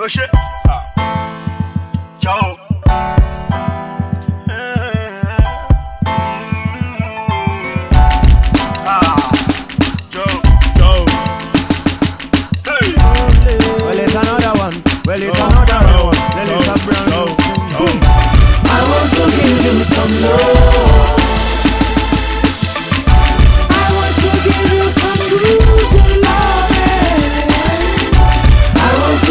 Oh shit. Well, it's another one. Well, it's another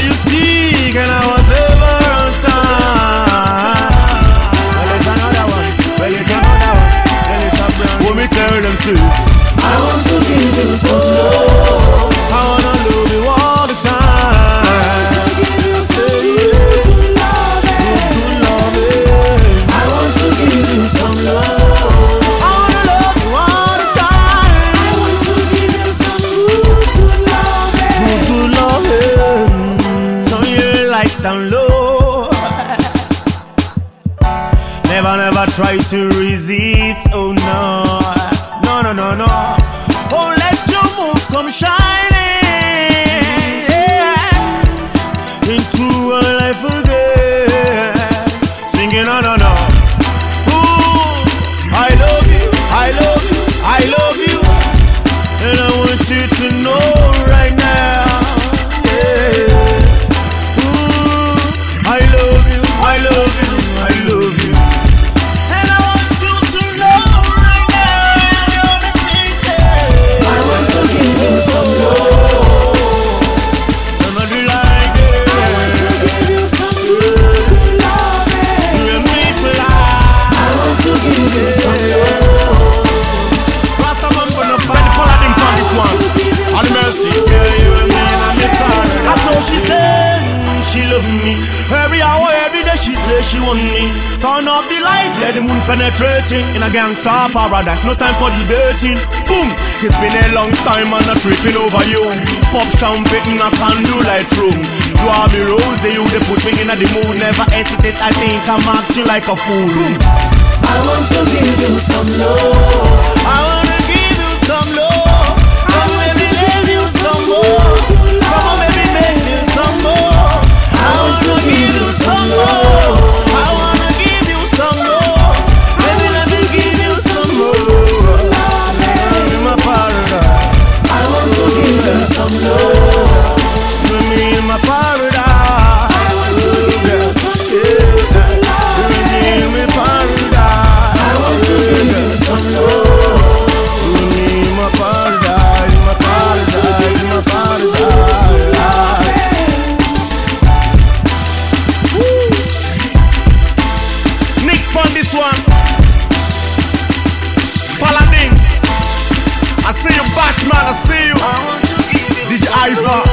e se down low. Never, never try to resist. Oh no, no, no, no, no. she love me. Every hour, every day she say she want me. Turn off the light, let the moon penetrating. In a gangsta paradise, no time for debating. Boom, it's been a long time and I'm tripping over you. Pop champagne, I can do light room. You are the rose, you they put me in a the mood. Never hesitate, I think I'm acting like a fool. Boom. I want to give you some love. man, I see you. I want to give it DJ Ivan.